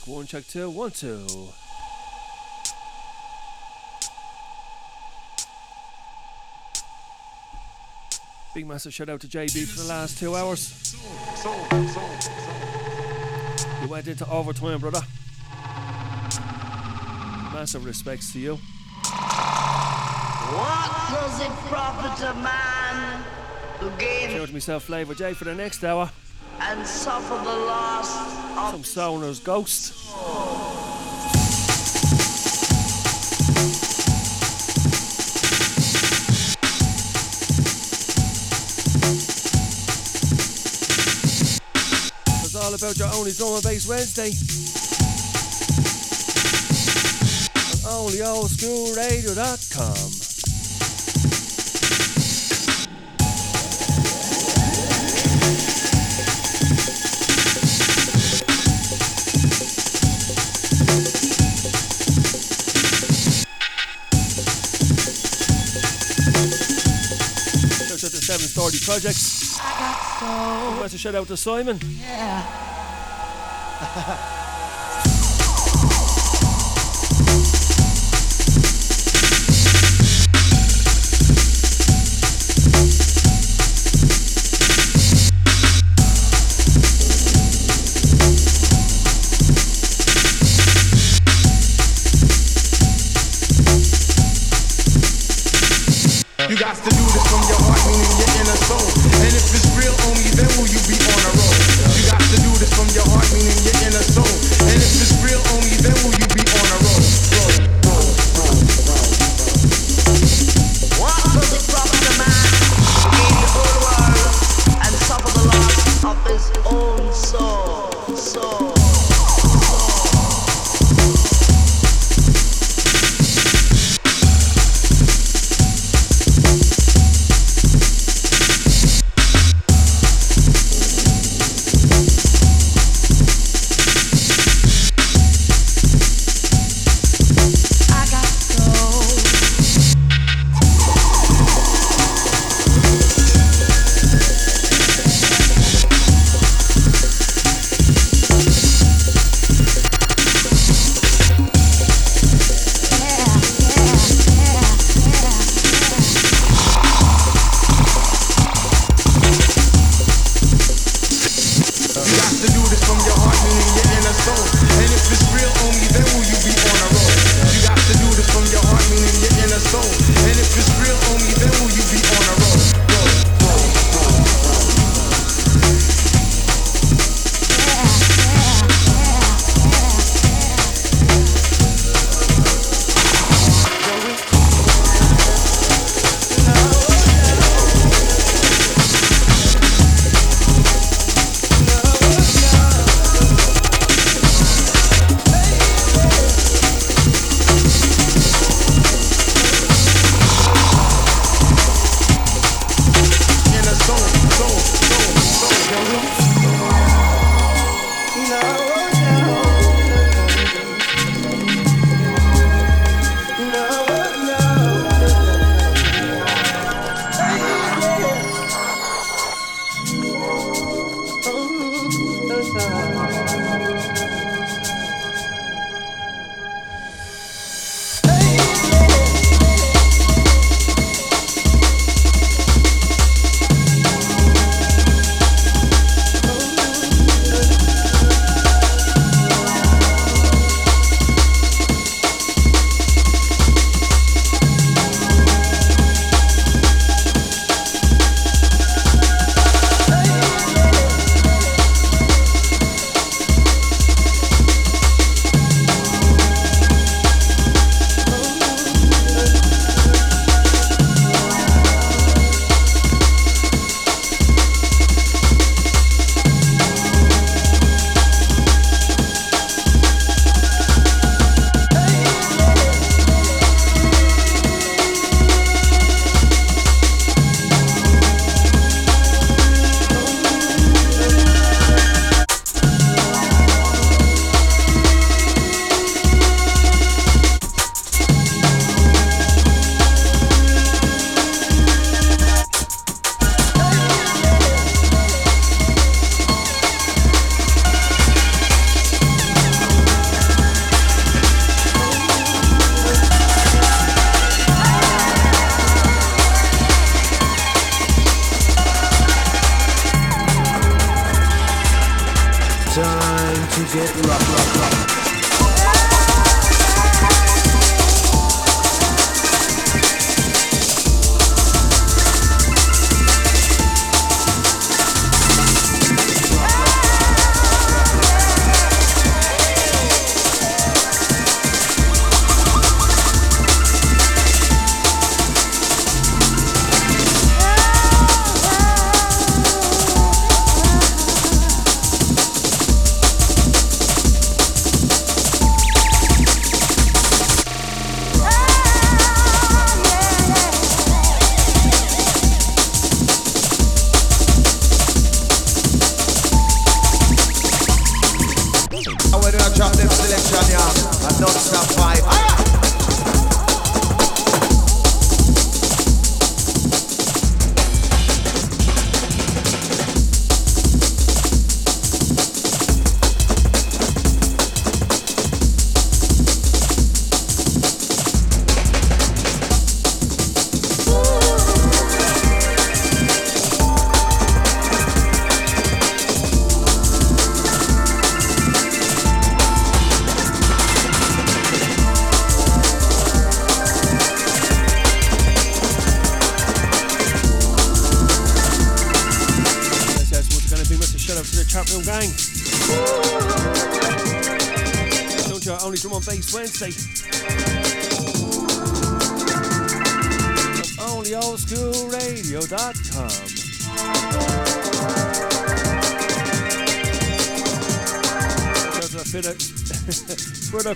Check one, check two, one, two. Big massive shout out to JB for the last two hours. You went into overtime, brother. Massive respects to you. What does it profit a man to gain Shout to myself, FLavRjay, for the next hour. and suffer the loss of Some Sauner's Ghost. It's all about your only drum and bass Wednesday. On onlyoldskoolradio.com. Seven Storey Projects. Massive shout out to Simon. You So.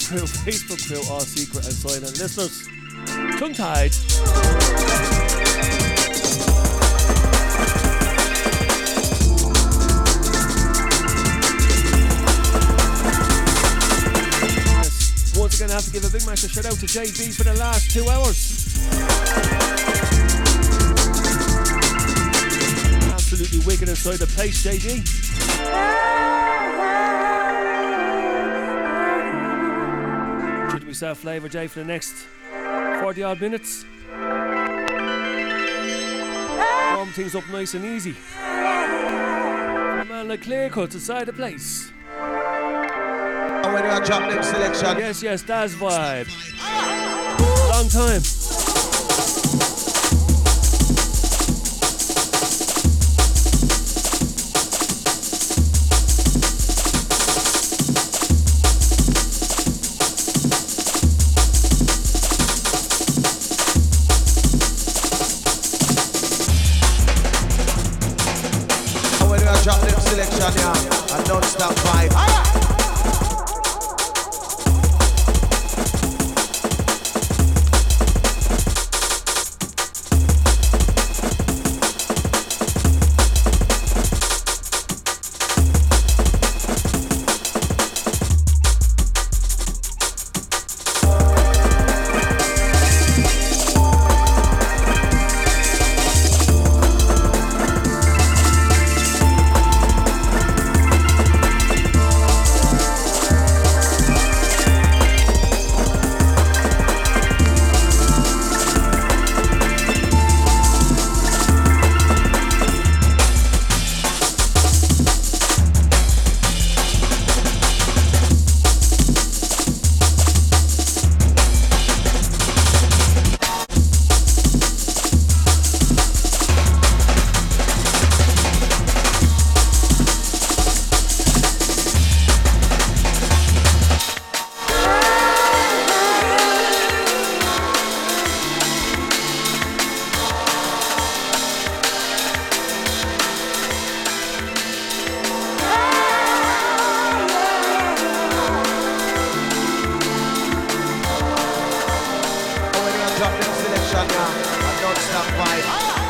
Crew, Facebook crew, all secret and silent listeners. Tongue tied. Massive shout out to JB for the last two hours. Absolutely wicked inside the place, JD. yourself FLavRjay for the next 40 odd minutes. Warm things up nice and easy. A man like clear cuts inside the place when you are dropping selection. Yes, yes, that's vibe. Long time. selection, yeah, and don't stop. I don't stop fighting.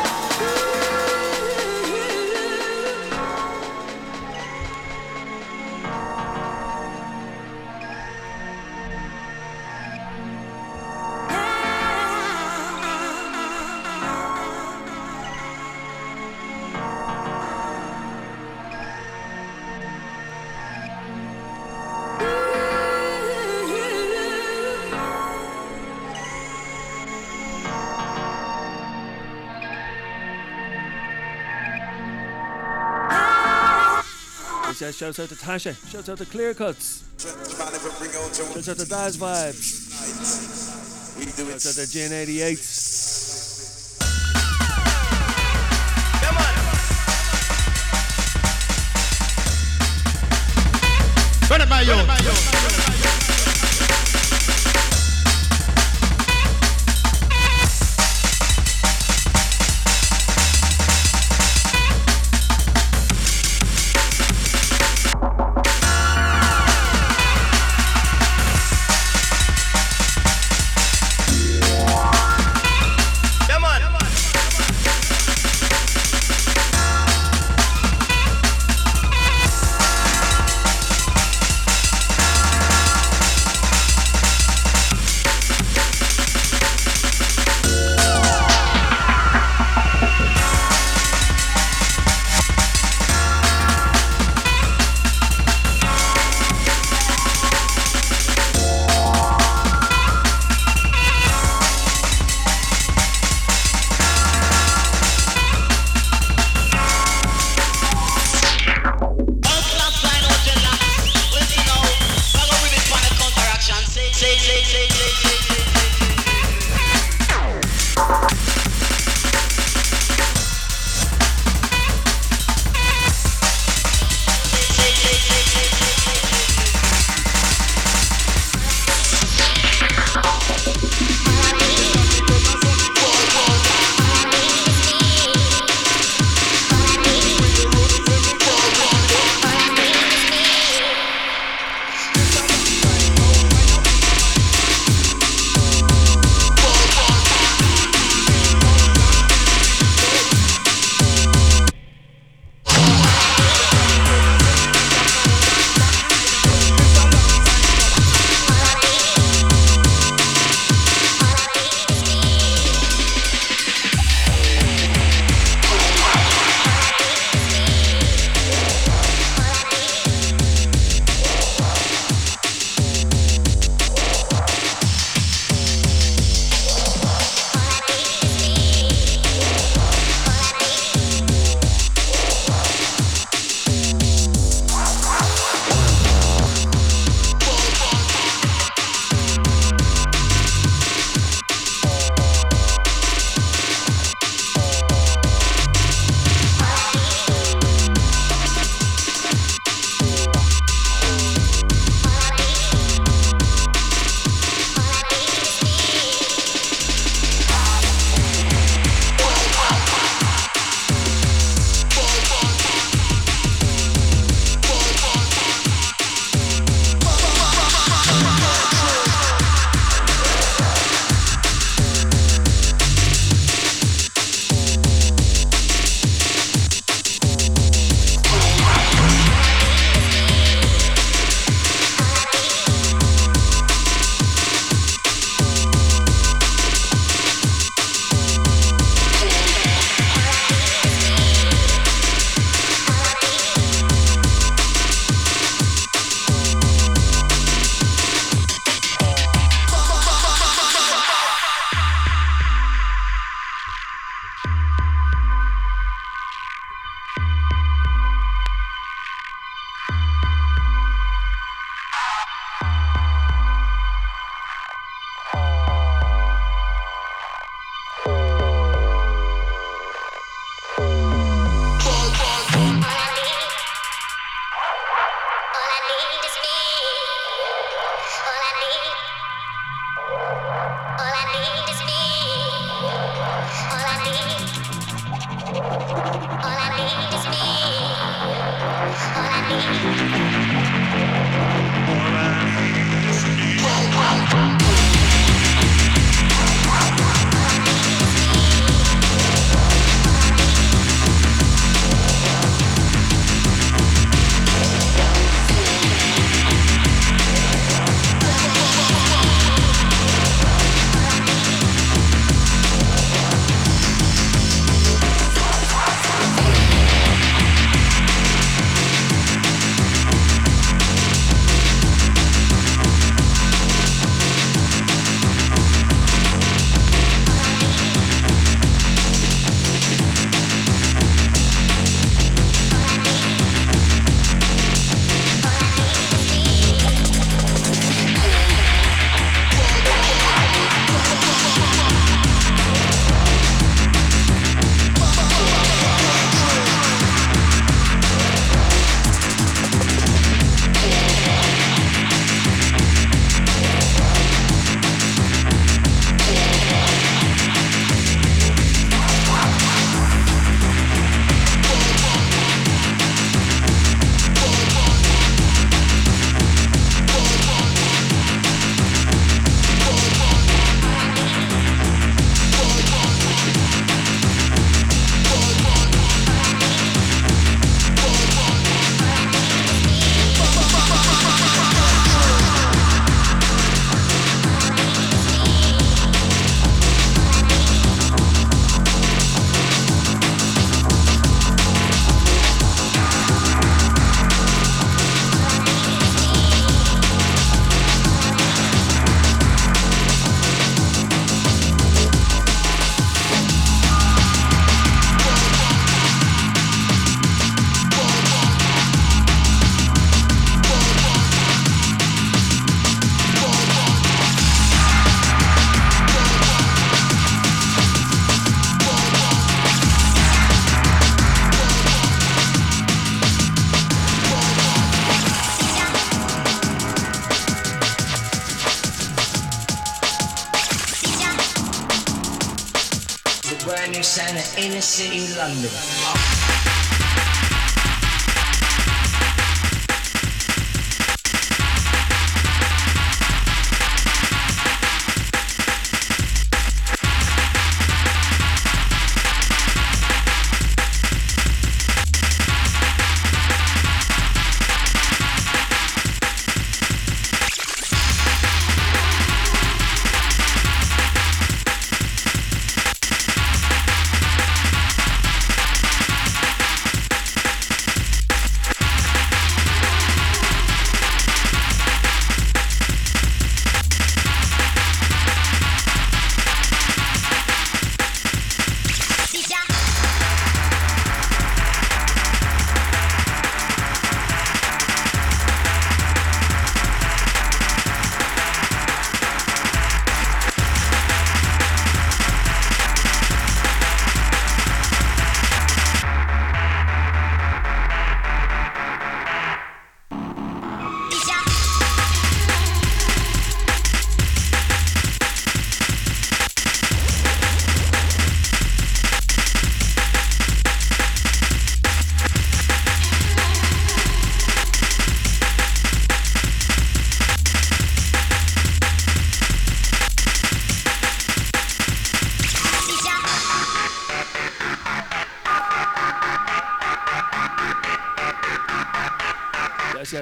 Says shouts out to Tasha, shouts out to Clear Cuts, shouts out to Daz Vibes, shouts out to Gin 88. Run it by you.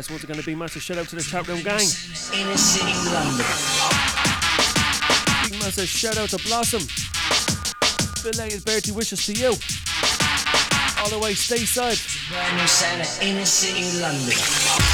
Yes, what's it going to be? Massive shout out to the Chat Room gang. Inner City, London. Big massive shout out to Blossom. Belated birthday wishes to you. All the way stateside. Brand new sound of Inner City, London.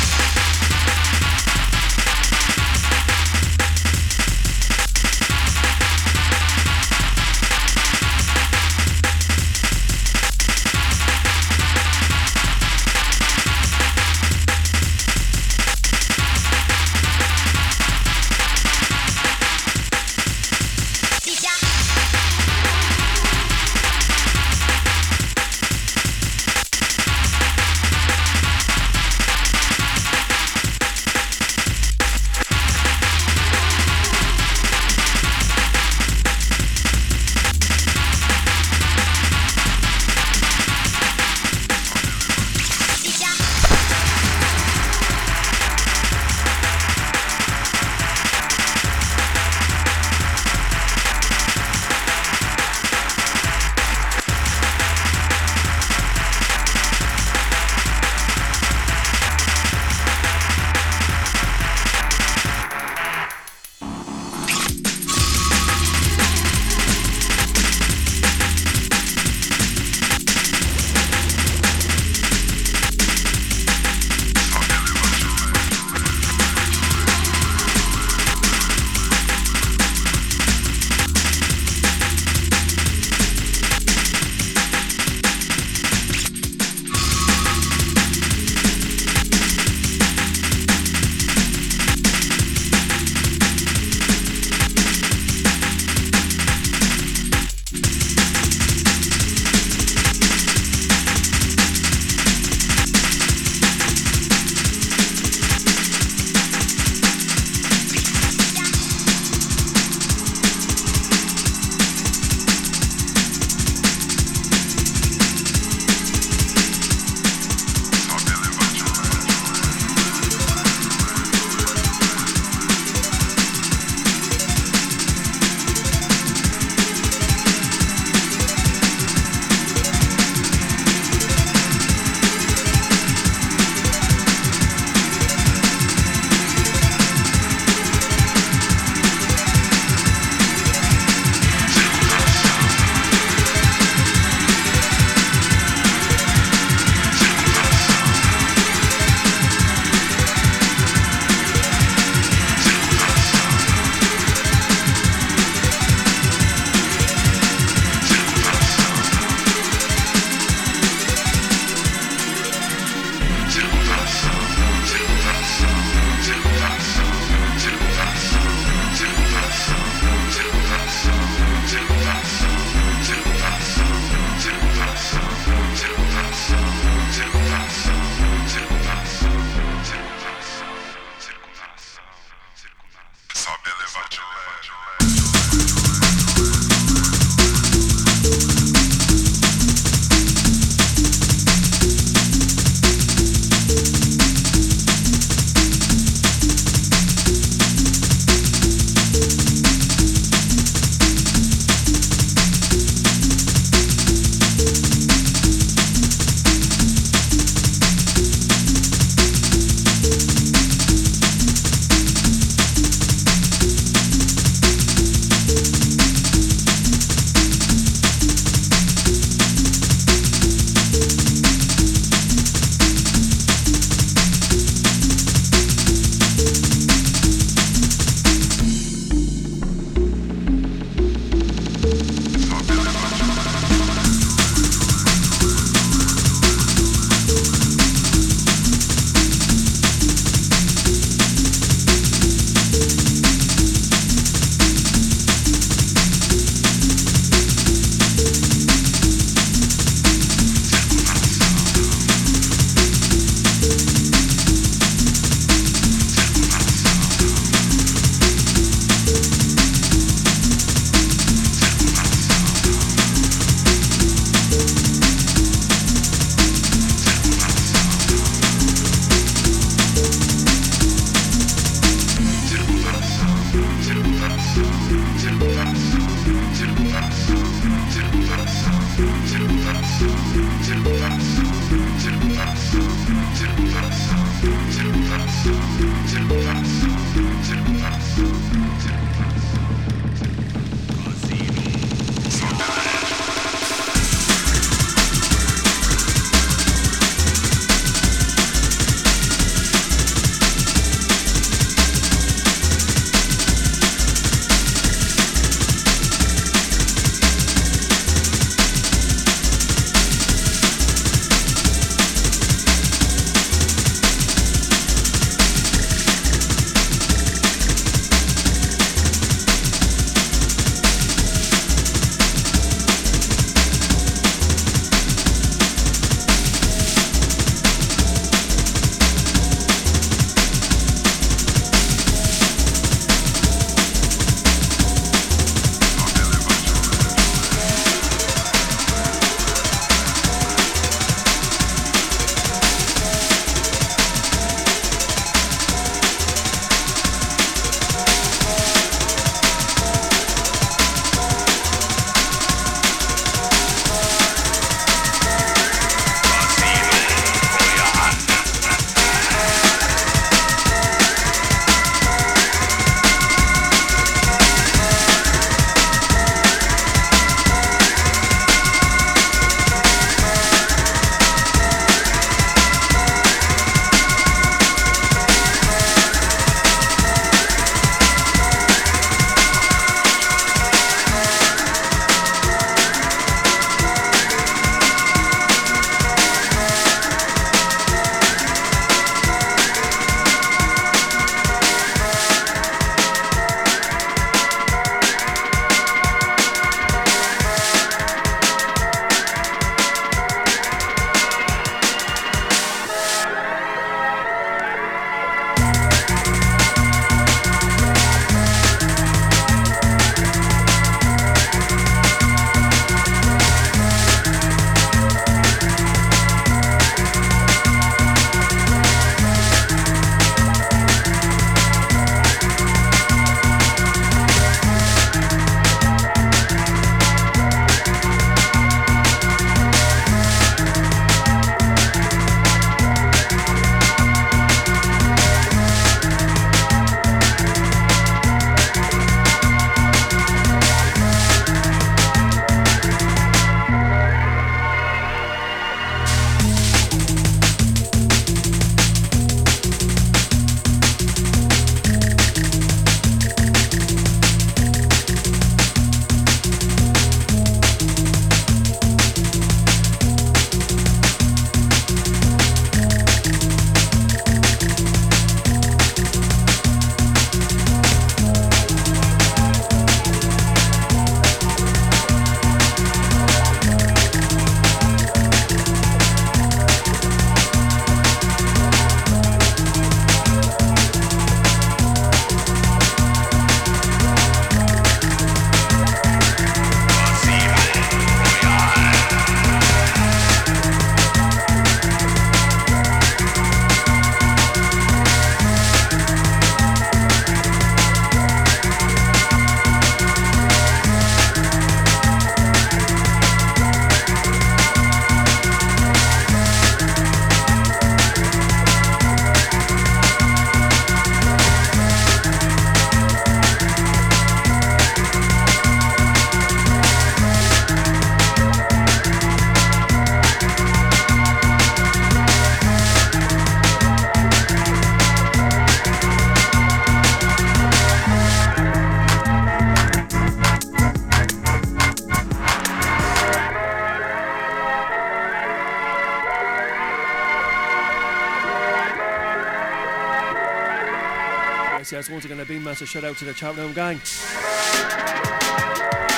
Once again a big massive shout out to the chat room gang.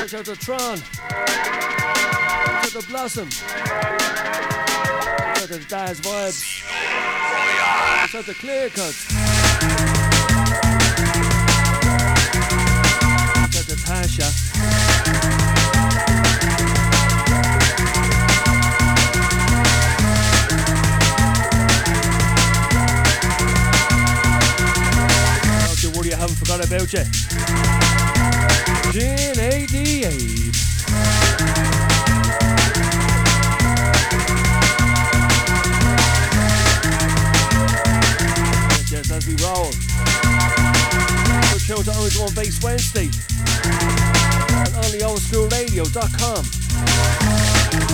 Shout out to Tron. Shout out to Blossom. Shout out to Daz Vibes. Shout out to Clear Cut. Shout out to Tasha. Forgot about you. Gin 88. Yes, as we roll. Good show to Orange One Base Wednesday. On onlyoldskoolradio.com.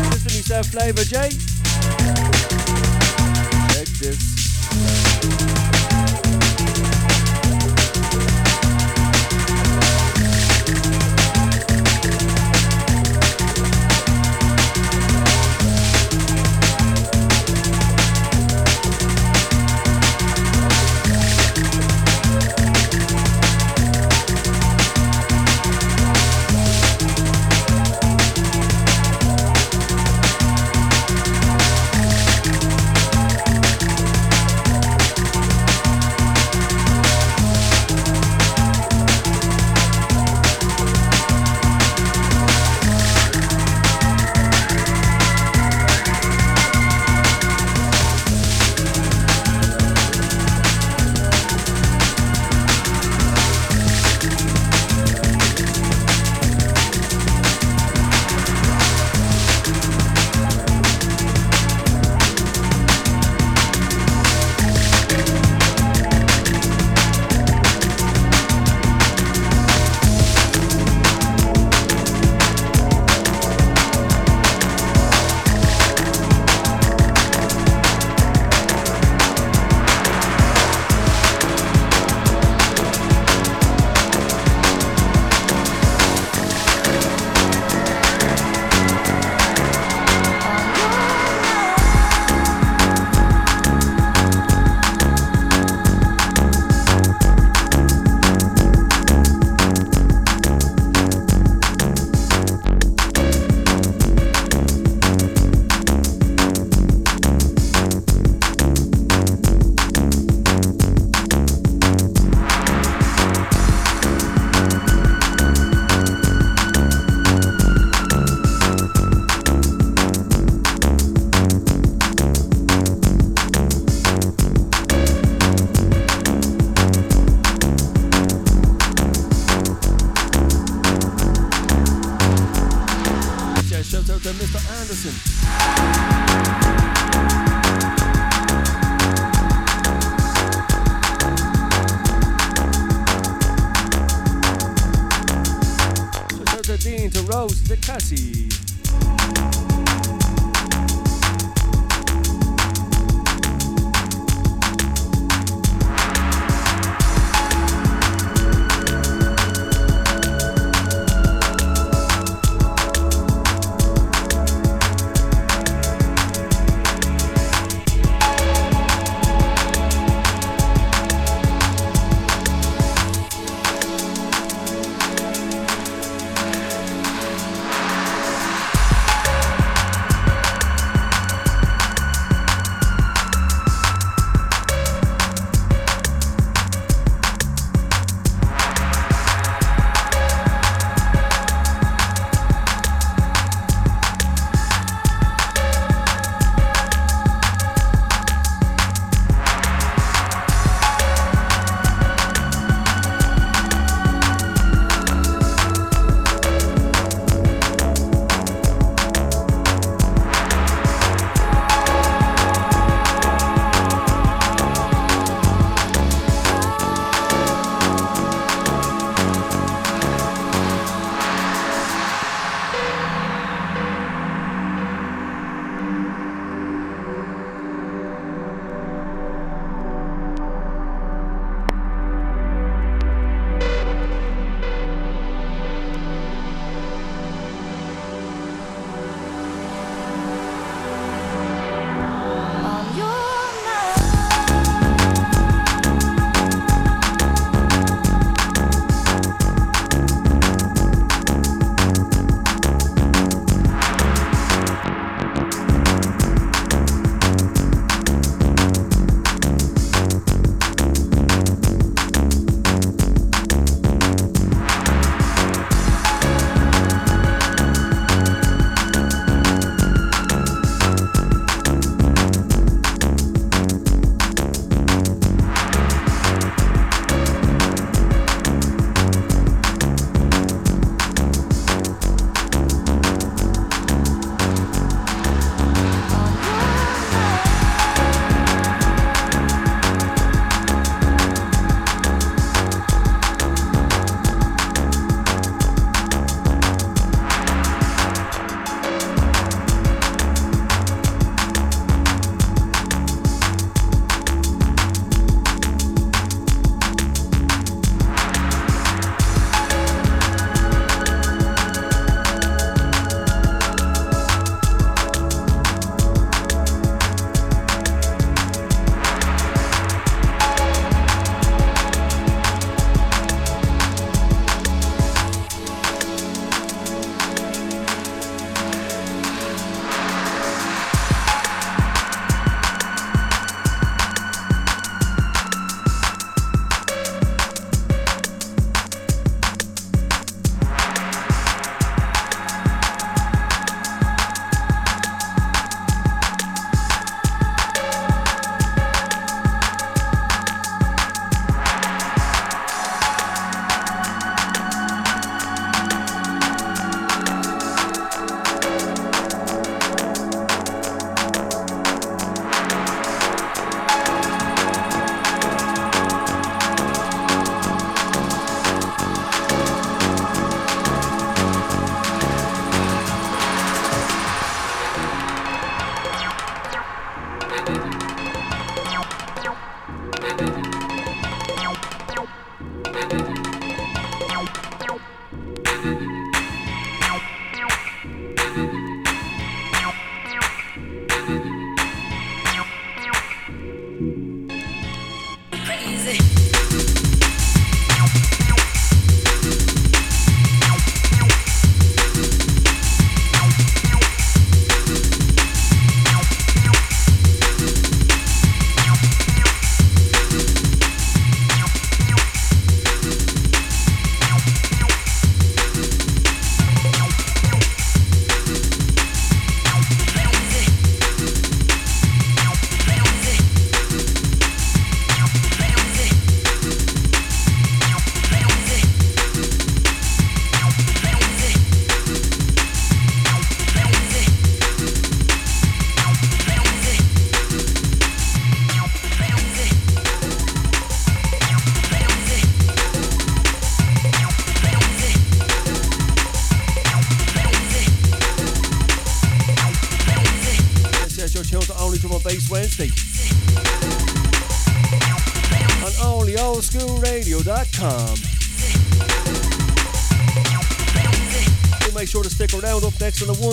Listen to yourself, Flavor J.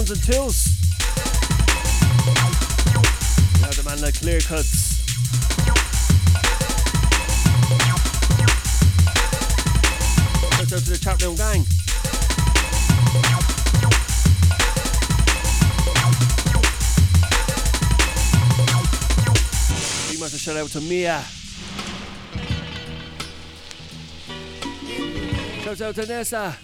the and twos. Now the man like clear cuts. Shout out to the chat room gang. Big massive shout out to Mia. Shout out to Nessa.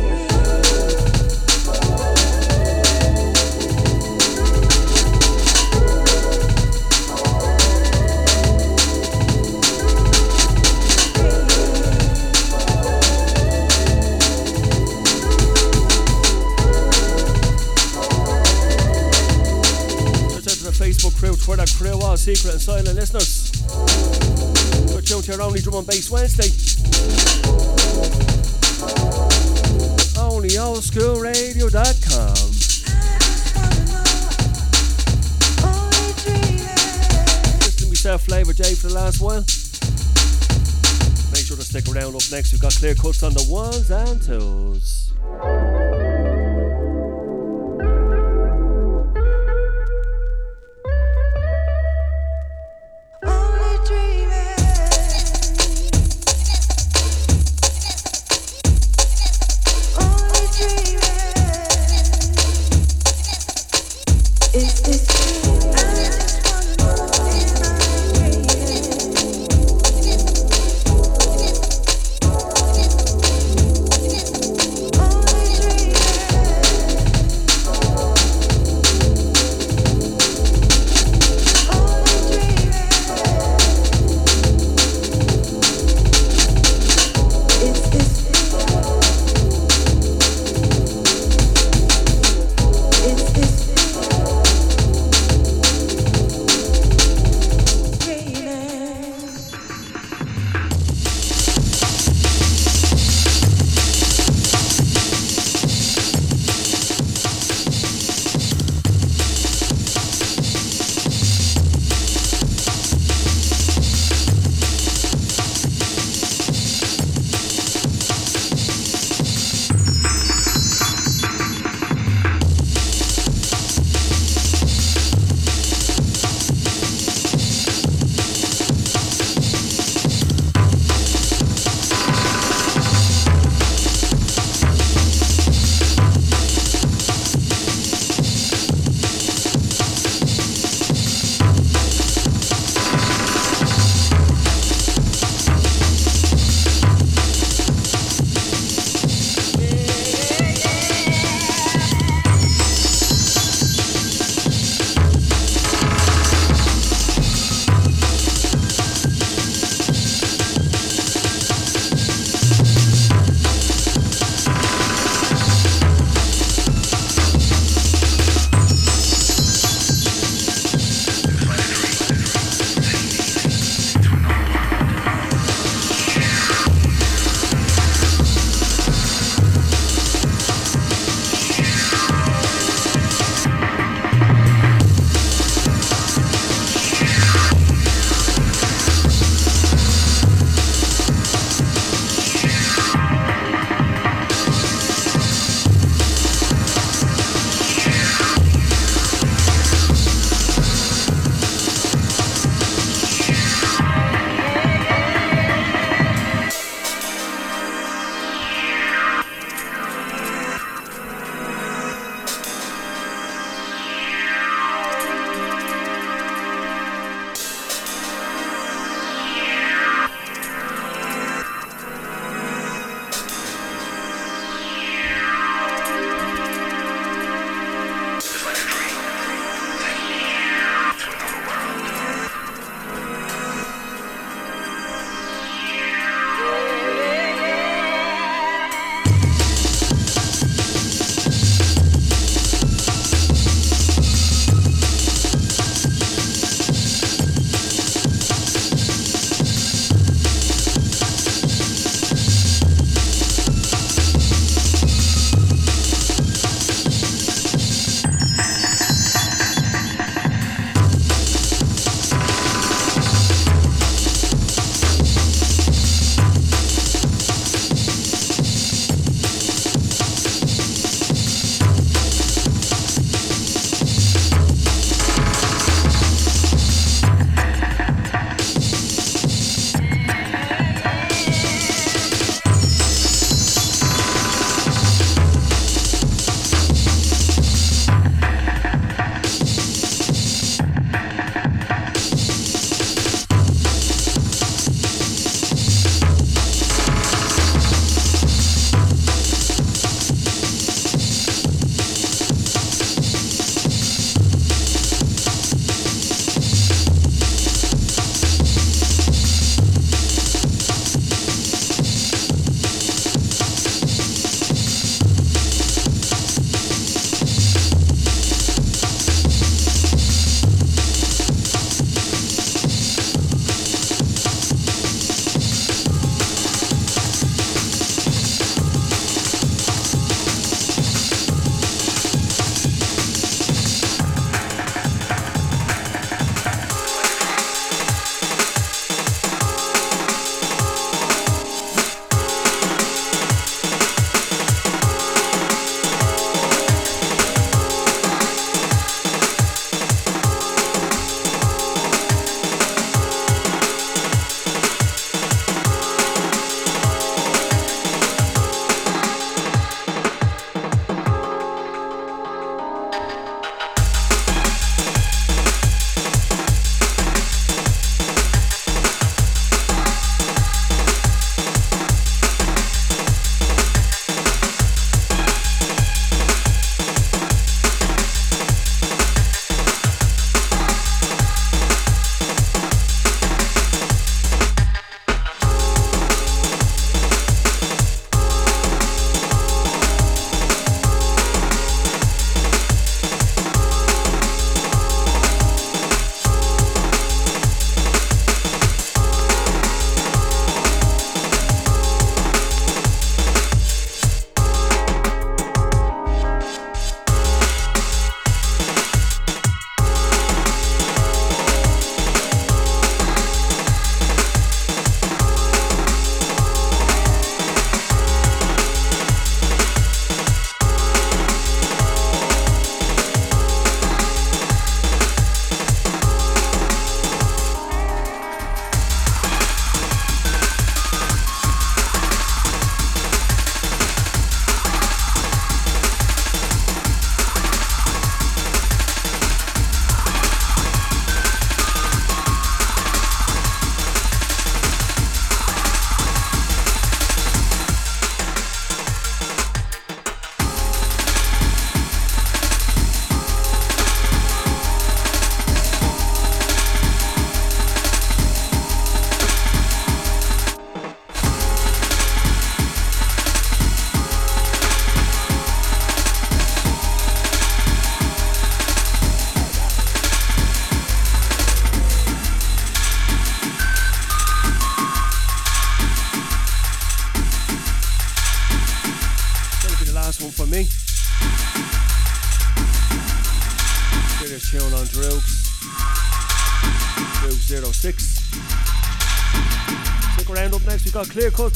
Secret and Silent Listeners. Got Chill Chair only Drum and Bass Wednesday. Only oldskoolradio.com. yourself FLavRjay for the last while. Make sure to stick around up next. We've got clear cuts on the ones and twos.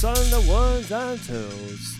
On the ones and twos.